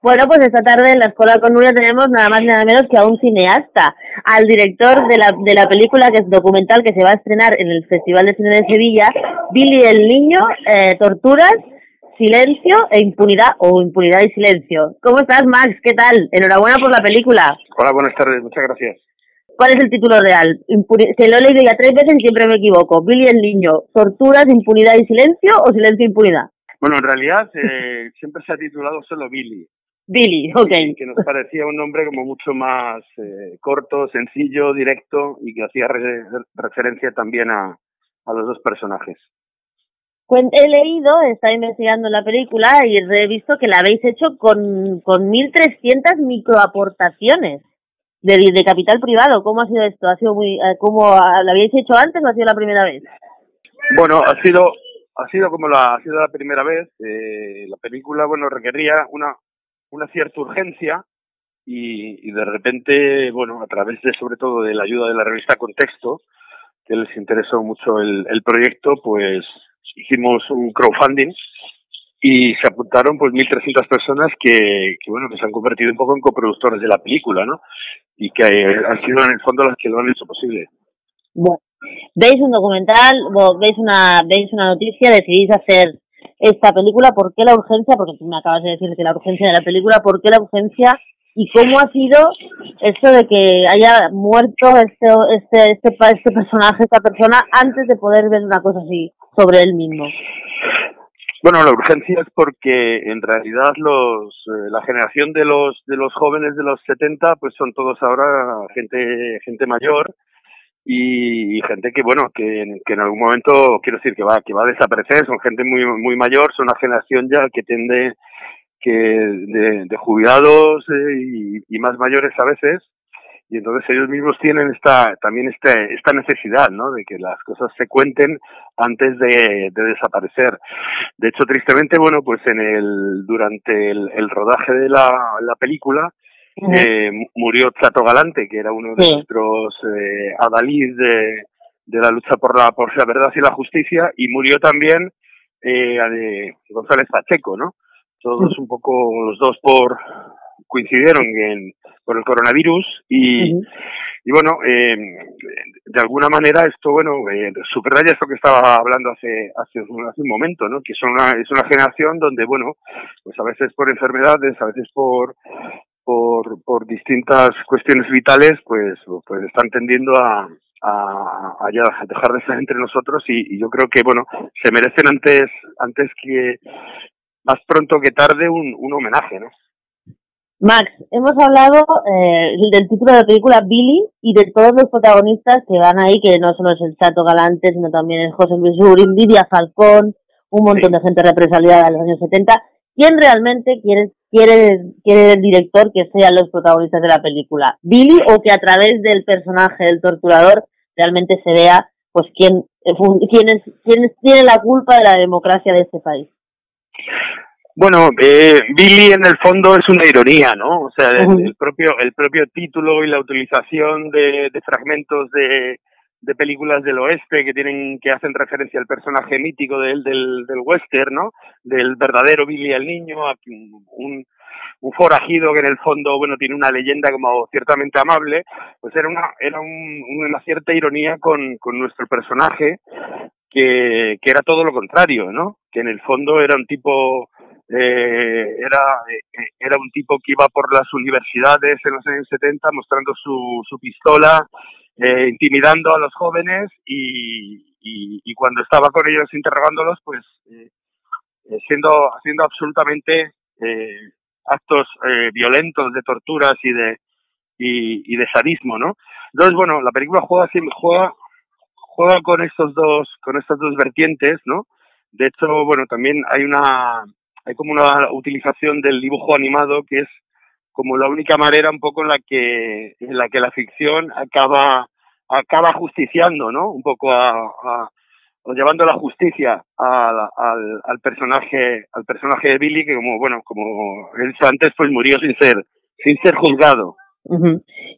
Bueno, pues esta tarde en la Escuela con Nuria tenemos nada más nada menos que a un cineasta, al director de la, de la película que es documental que se va a estrenar en el Festival de Cine de Sevilla, Billy el Niño, eh, Torturas, Silencio e Impunidad, o Impunidad y Silencio. ¿Cómo estás, Max? ¿Qué tal? Enhorabuena por la película. Hola, buenas tardes, muchas gracias. ¿Cuál es el título real? se lo he leído ya tres veces y siempre me equivoco. Billy el Niño, Torturas, Impunidad y Silencio o Silencio e Impunidad. Bueno, en realidad eh, siempre se ha titulado solo Billy. Billy, ok. Que nos parecía un nombre como mucho más eh, corto, sencillo, directo y que hacía referencia también a, a los dos personajes. He leído, estaba investigando la película y he visto que la habéis hecho con, con 1.300 microaportaciones de, de capital privado. ¿Cómo ha sido esto? ¿Ha sido muy, eh, ¿Cómo lo habéis hecho antes o ha sido la primera vez? Bueno, ha sido ha sido como la ha sido la primera vez. Eh, la película, bueno, requería una una cierta urgencia y, de repente, bueno, a través de sobre todo de la ayuda de la revista Contexto, que les interesó mucho el, el proyecto, pues hicimos un crowdfunding y se apuntaron pues 1.300 personas que, que, bueno, que se han convertido un poco en coproductores de la película, ¿no? Y que han sido en el fondo las que lo han hecho posible. Bueno, veis un documental, veis una, veis una noticia, decidís hacer esta película, ¿por qué la urgencia? Porque tú me acabas de decir que la urgencia de la película, ¿por qué la urgencia? ¿Y cómo ha sido esto de que haya muerto este, este, este, este personaje, esta persona, antes de poder ver una cosa así sobre él mismo? Bueno, la urgencia es porque en realidad los eh, la generación de los de los jóvenes de los 70 pues son todos ahora gente gente mayor y, gente que bueno que, que, en algún momento quiero decir que va que va a desaparecer son gente muy muy mayor son una generación ya que tiende que de, jubilados eh, y, más mayores a veces y entonces ellos mismos tienen esta también este, esta necesidad no de que las cosas se cuenten antes de, de desaparecer. De hecho tristemente bueno pues en el durante el, rodaje de la película eh, murió Chato Galante, que era uno de nuestros eh, adalid de, de, la lucha por la, por la verdad y la justicia, y murió también eh, González Pacheco, ¿no? Todos un poco, los dos por coincidieron en, por el coronavirus y, y bueno, eh, de alguna manera esto, bueno, eh, subraya esto que estaba hablando hace, hace, hace un momento, ¿no? Que son una, es una generación donde, bueno, pues a veces por enfermedades, a veces por, por, por distintas cuestiones vitales, pues, pues están tendiendo a, a, a, dejar de ser entre nosotros y, yo creo que, bueno, se merecen antes, antes que, más pronto que tarde, un, un homenaje, ¿no? Max, hemos hablado eh, del título de la película Billy y de todos los protagonistas que van ahí, que no solo es el Chato Galante, sino también es José Luis Urín, Lidia Falcón, un montón de gente represaliada de los años 70. ¿Quién realmente quiere quiere, quiere el director que sean los protagonistas de la película, Billy o que a través del personaje del torturador realmente se vea pues quién, eh, quién, es, quién tiene la culpa de la democracia de este país. Bueno, eh, Billy en el fondo es una ironía, ¿no? O sea, el, propio el propio título y la utilización de, de fragmentos de, de películas del oeste que tienen que hacen referencia al personaje mítico del, del, del western, ¿no? Del verdadero Billy el niño, un, un forajido que en el fondo, bueno, tiene una leyenda como ciertamente amable, pues era una, era un, una cierta ironía con, con nuestro personaje, que, que era todo lo contrario, ¿no? Que en el fondo era un tipo, eh, era, eh, era un tipo que iba por las universidades en los años 70 mostrando su, su pistola, eh, intimidando a los jóvenes y, cuando estaba con ellos interrogándolos, pues eh, eh, siendo haciendo absolutamente eh, actos eh, violentos de torturas y de y, y, de sadismo, ¿no? Entonces, bueno, la película juega juega juega con estos dos con estas dos vertientes, ¿no? De hecho, bueno, también hay una hay como una utilización del dibujo animado que es como la única manera un poco en la que en la que la ficción acaba acaba justiciando, ¿no? Un poco a, a o llevando la justicia al, al, al, personaje al personaje de Billy que como bueno como él antes pues murió sin ser sin ser juzgado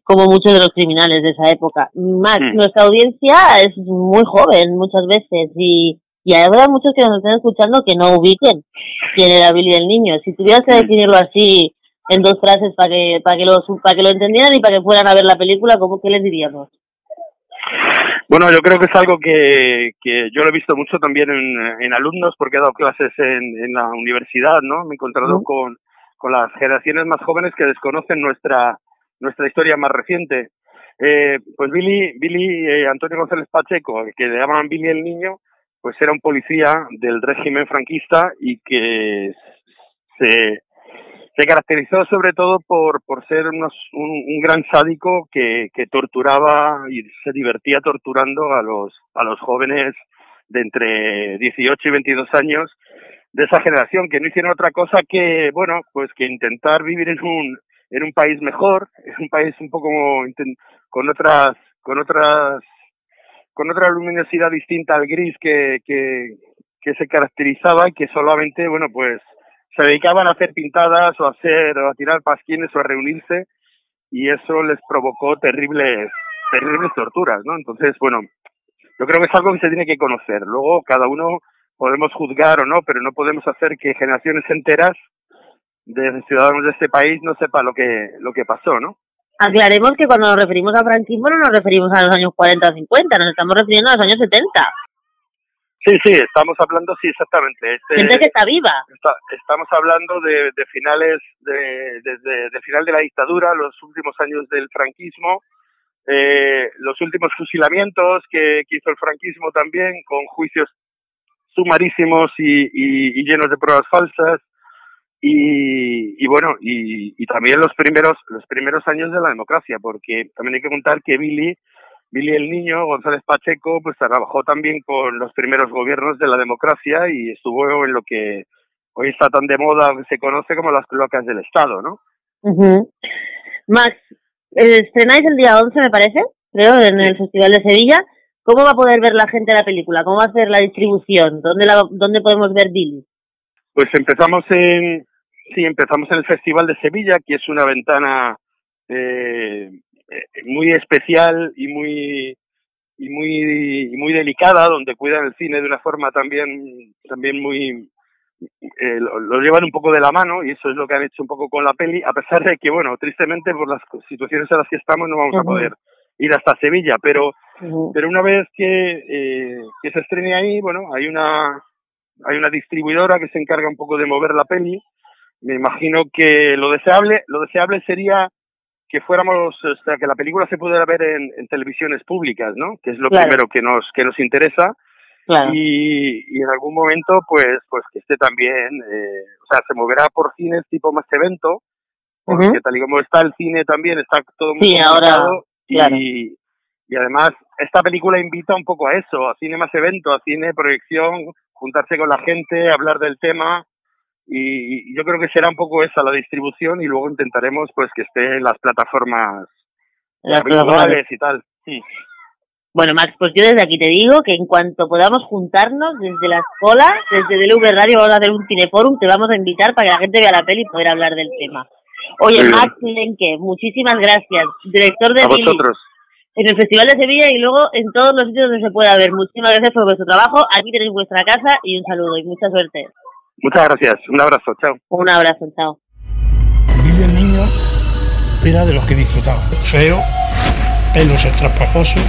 como muchos de los criminales de esa época Max mm. nuestra audiencia es muy joven muchas veces y y habrá muchos que nos estén escuchando que no ubiquen quién era Billy el niño si tuvieras que mm. definirlo así en dos frases para que, para que, lo, para que lo entendieran y para que fueran a ver la película, ¿cómo, ¿qué les diríamos? Bueno, yo creo que es algo que, que yo lo he visto mucho también en, en alumnos porque he dado clases en, en la universidad, ¿no? Me he encontrado con, con las generaciones más jóvenes que desconocen nuestra, nuestra historia más reciente. Eh, pues Billy, Billy eh, Antonio González Pacheco, que le llamaban Billy el Niño, pues era un policía del régimen franquista y que se, se caracterizó sobre todo por, por ser unos, un, gran sádico que, que torturaba y se divertía torturando a los, a los jóvenes de entre 18 y 22 años de esa generación que no hicieron otra cosa que, bueno, pues que intentar vivir en un, en un país mejor, en un país un poco con otras, con otras, con otra luminosidad distinta al gris que, que, que se caracterizaba y que solamente, bueno, pues se dedicaban a hacer pintadas o a hacer, o a tirar pasquines o a reunirse y eso les provocó terribles, terribles torturas, ¿no? Entonces, bueno, yo creo que es algo que se tiene que conocer. Luego, cada uno podemos juzgar o no, pero no podemos hacer que generaciones enteras de ciudadanos de este país no sepa lo que, lo que pasó, ¿no? Aclaremos que cuando nos referimos a franquismo no nos referimos a los años 40 o 50, nos estamos refiriendo a los años 70. Sí, sí, estamos hablando, sí, exactamente. Este, Gente que está viva. Está, estamos hablando de, de finales, de, de, de, final de la dictadura, los últimos años del franquismo, eh, los últimos fusilamientos que, que hizo el franquismo también, con juicios sumarísimos y, y, y llenos de pruebas falsas y, y bueno y, y, también los primeros los primeros años de la democracia porque también hay que contar que Billy Billy el niño González Pacheco pues trabajó también con los primeros gobiernos de la democracia y estuvo en lo que hoy está tan de moda se conoce como las cloacas del Estado ¿no? Uh Max estrenáis el día 11 me parece creo en el Festival de Sevilla ¿Cómo va a poder ver la gente la película? ¿Cómo va a ser la distribución? ¿Dónde, la, dónde podemos ver Billy? Pues empezamos en, sí, empezamos en el Festival de Sevilla, que es una ventana eh, muy especial y muy y muy y muy delicada, donde cuidan el cine de una forma también también muy eh, lo, lo, llevan un poco de la mano y eso es lo que han hecho un poco con la peli, a pesar de que bueno, tristemente por las situaciones en las que estamos no vamos uh -huh. a poder ir hasta Sevilla, pero uh -huh. pero una vez que, eh, que se estrene ahí, bueno, hay una hay una distribuidora que se encarga un poco de mover la peli. Me imagino que lo deseable lo deseable sería que fuéramos, o sea, que la película se pudiera ver en, en televisiones públicas, ¿no? Que es lo claro. primero que nos que nos interesa. Claro. Y, y, en algún momento, pues, pues que esté también, eh, o sea, se moverá por cines tipo más evento, porque uh -huh. tal y como está el cine también, está todo muy sí, ahora, Claro. Y, y además, esta película invita un poco a eso, a cine más evento, a cine, proyección, juntarse con la gente, hablar del tema. Y, yo creo que será un poco esa la distribución y luego intentaremos pues que esté en las plataformas las habituales y tal. Sí. Bueno, Max, pues yo desde aquí te digo que en cuanto podamos juntarnos desde la escuela, desde DLV Radio, vamos a hacer un cineforum, te vamos a invitar para que la gente vea la peli y poder hablar del tema. Oye. Max Lenke, muchísimas gracias, director de a Billy, vosotros. en el Festival de Sevilla y luego en todos los sitios donde se pueda ver. Muchísimas gracias por vuestro trabajo, aquí tenéis vuestra casa y un saludo y mucha suerte. Muchas gracias, un abrazo, chao. Un abrazo, chao. Billy el niño era de los que disfrutaban. Feo, pelos estrapajosos,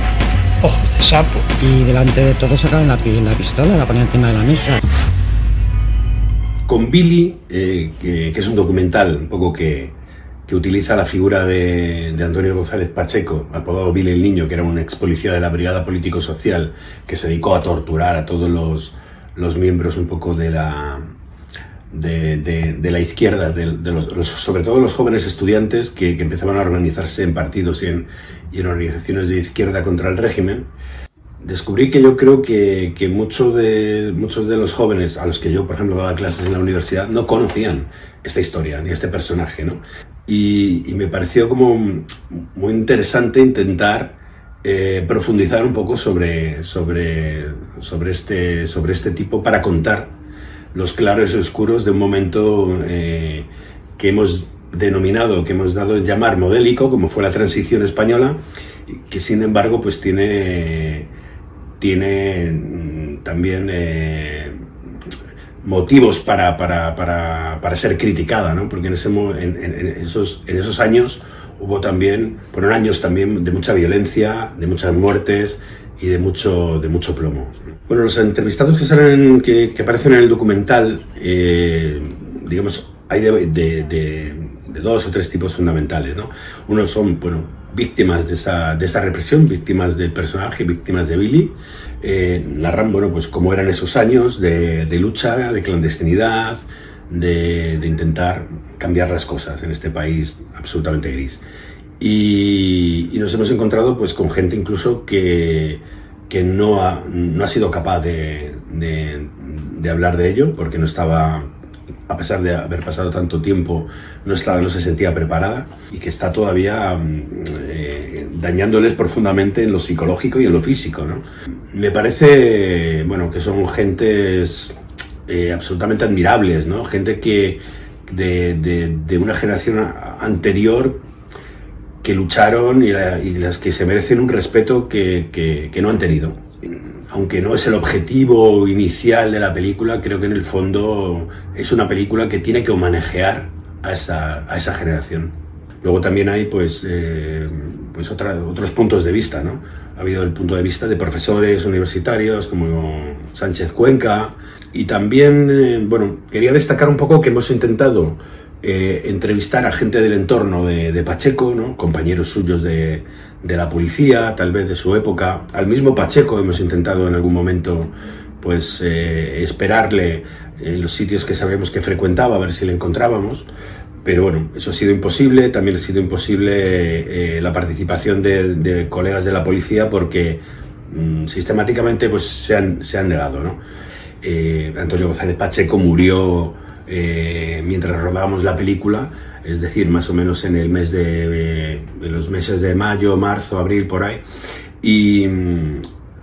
ojos de sapo. Y delante de todos sacaron la, la pistola, la ponían encima de la mesa. Con Billy, eh, que, que, es un documental un poco que, que utiliza la figura de, de, Antonio González Pacheco, apodado Billy el Niño, que era un ex policía de la Brigada Político-Social, que se dedicó a torturar a todos los, los miembros un poco de la, de, la izquierda, sobre todo los jóvenes estudiantes que, empezaban a organizarse en partidos y en, organizaciones de izquierda contra el régimen. Descubrí que yo creo que, que de, muchos de los jóvenes a los que yo, por ejemplo, daba clases en la universidad no conocían esta historia ni este personaje, ¿no? Y, y me pareció como muy interesante intentar eh, profundizar un poco sobre, sobre, sobre, este, sobre este tipo para contar los claros y oscuros de un momento eh, que hemos denominado, que hemos dado en llamar modélico, como fue la transición española, que sin embargo pues tiene, tiene también eh, motivos para, para, para, para, ser criticada, ¿no? Porque en, ese, esos, en esos años hubo también, fueron años también de mucha violencia, de muchas muertes y de mucho, de mucho plomo. Bueno, los entrevistados que salen, que, que aparecen en el documental, eh, digamos, hay de, de, de, de, dos o tres tipos fundamentales, ¿no? Uno son, bueno, víctimas de esa, de esa represión, víctimas del personaje, víctimas de Billy. Eh, narran, bueno, pues cómo eran esos años de, lucha, de clandestinidad, de, de, intentar cambiar las cosas en este país absolutamente gris. Y, y nos hemos encontrado pues con gente incluso que, que no, ha, no ha sido capaz de, de, hablar de ello porque no estaba a pesar de haber pasado tanto tiempo, no, estaba, no se sentía preparada y que está todavía eh, dañándoles profundamente en lo psicológico y en lo físico. ¿no? Me parece bueno, que son gentes eh, absolutamente admirables, ¿no? gente que de, de, una generación anterior que lucharon y, la, y, las que se merecen un respeto que, que, que no han tenido aunque no es el objetivo inicial de la película, creo que en el fondo es una película que tiene que homenajear a esa, a esa generación. Luego también hay pues, eh, pues otra, otros puntos de vista, ¿no? Ha habido el punto de vista de profesores universitarios como Sánchez Cuenca y también, eh, bueno, quería destacar un poco que hemos intentado eh, entrevistar a gente del entorno de, de Pacheco, ¿no? compañeros suyos de, de la policía, tal vez de su época. Al mismo Pacheco hemos intentado en algún momento pues eh, esperarle en los sitios que sabemos que frecuentaba a ver si le encontrábamos. Pero bueno, eso ha sido imposible. También ha sido imposible eh, la participación de, de, colegas de la policía porque mmm, sistemáticamente pues, se, han, se han negado. ¿no? Eh, Antonio González Pacheco murió eh, mientras rodábamos la película es decir, más o menos en el mes de, de los meses de mayo, marzo, abril, por ahí. Y,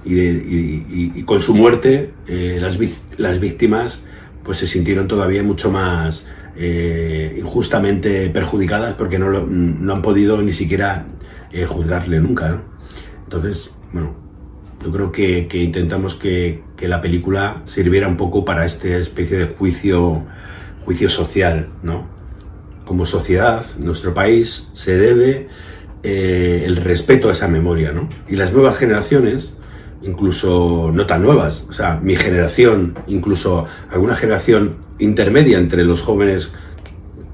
y, con su muerte, eh, las, las víctimas pues se sintieron todavía mucho más eh, injustamente perjudicadas porque no, lo, no han podido ni siquiera eh, juzgarle nunca. ¿no? Entonces, bueno, yo creo que, intentamos que, la película sirviera un poco para esta especie de juicio, social, ¿no? como sociedad, nuestro país, se debe eh, el respeto a esa memoria, ¿no? Y las nuevas generaciones, incluso no tan nuevas, o sea, mi generación, incluso alguna generación intermedia entre los jóvenes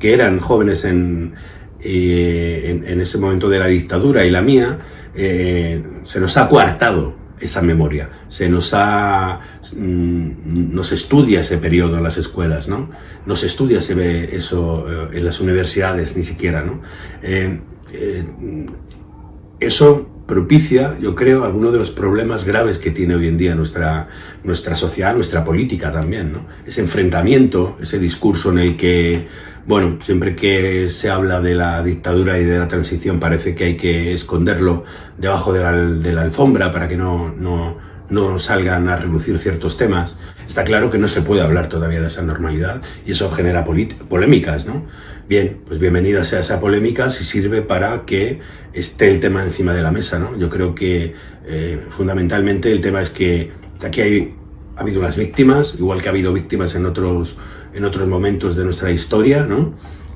que eran jóvenes en, eh, en, ese momento de la dictadura y la mía, eh, se nos ha coartado esa memoria. Se nos ha, mm, nos estudia ese periodo en las escuelas, ¿no? No se estudia se ve eso eh, en las universidades ni siquiera, ¿no? Eh, eh, eso propicia, yo creo, algunos de los problemas graves que tiene hoy en día nuestra, nuestra sociedad, nuestra política también, ¿no? Ese enfrentamiento, ese discurso en el que bueno, siempre que se habla de la dictadura y de la transición parece que hay que esconderlo debajo de la, de la alfombra para que no, no, no salgan a relucir ciertos temas. Está claro que no se puede hablar todavía de esa normalidad y eso genera polémicas, ¿no? Bien, pues bienvenida sea esa polémica si sirve para que esté el tema encima de la mesa, ¿no? Yo creo que eh, fundamentalmente el tema es que aquí hay, ha habido unas víctimas, igual que ha habido víctimas en otros en otros momentos de nuestra historia, ¿no?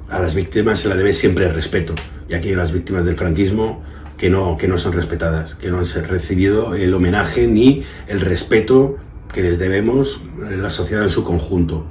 A las víctimas se la debe siempre el respeto. Y aquí hay las víctimas del franquismo que no, que no son respetadas, que no han recibido el homenaje ni el respeto que les debemos la sociedad en su conjunto.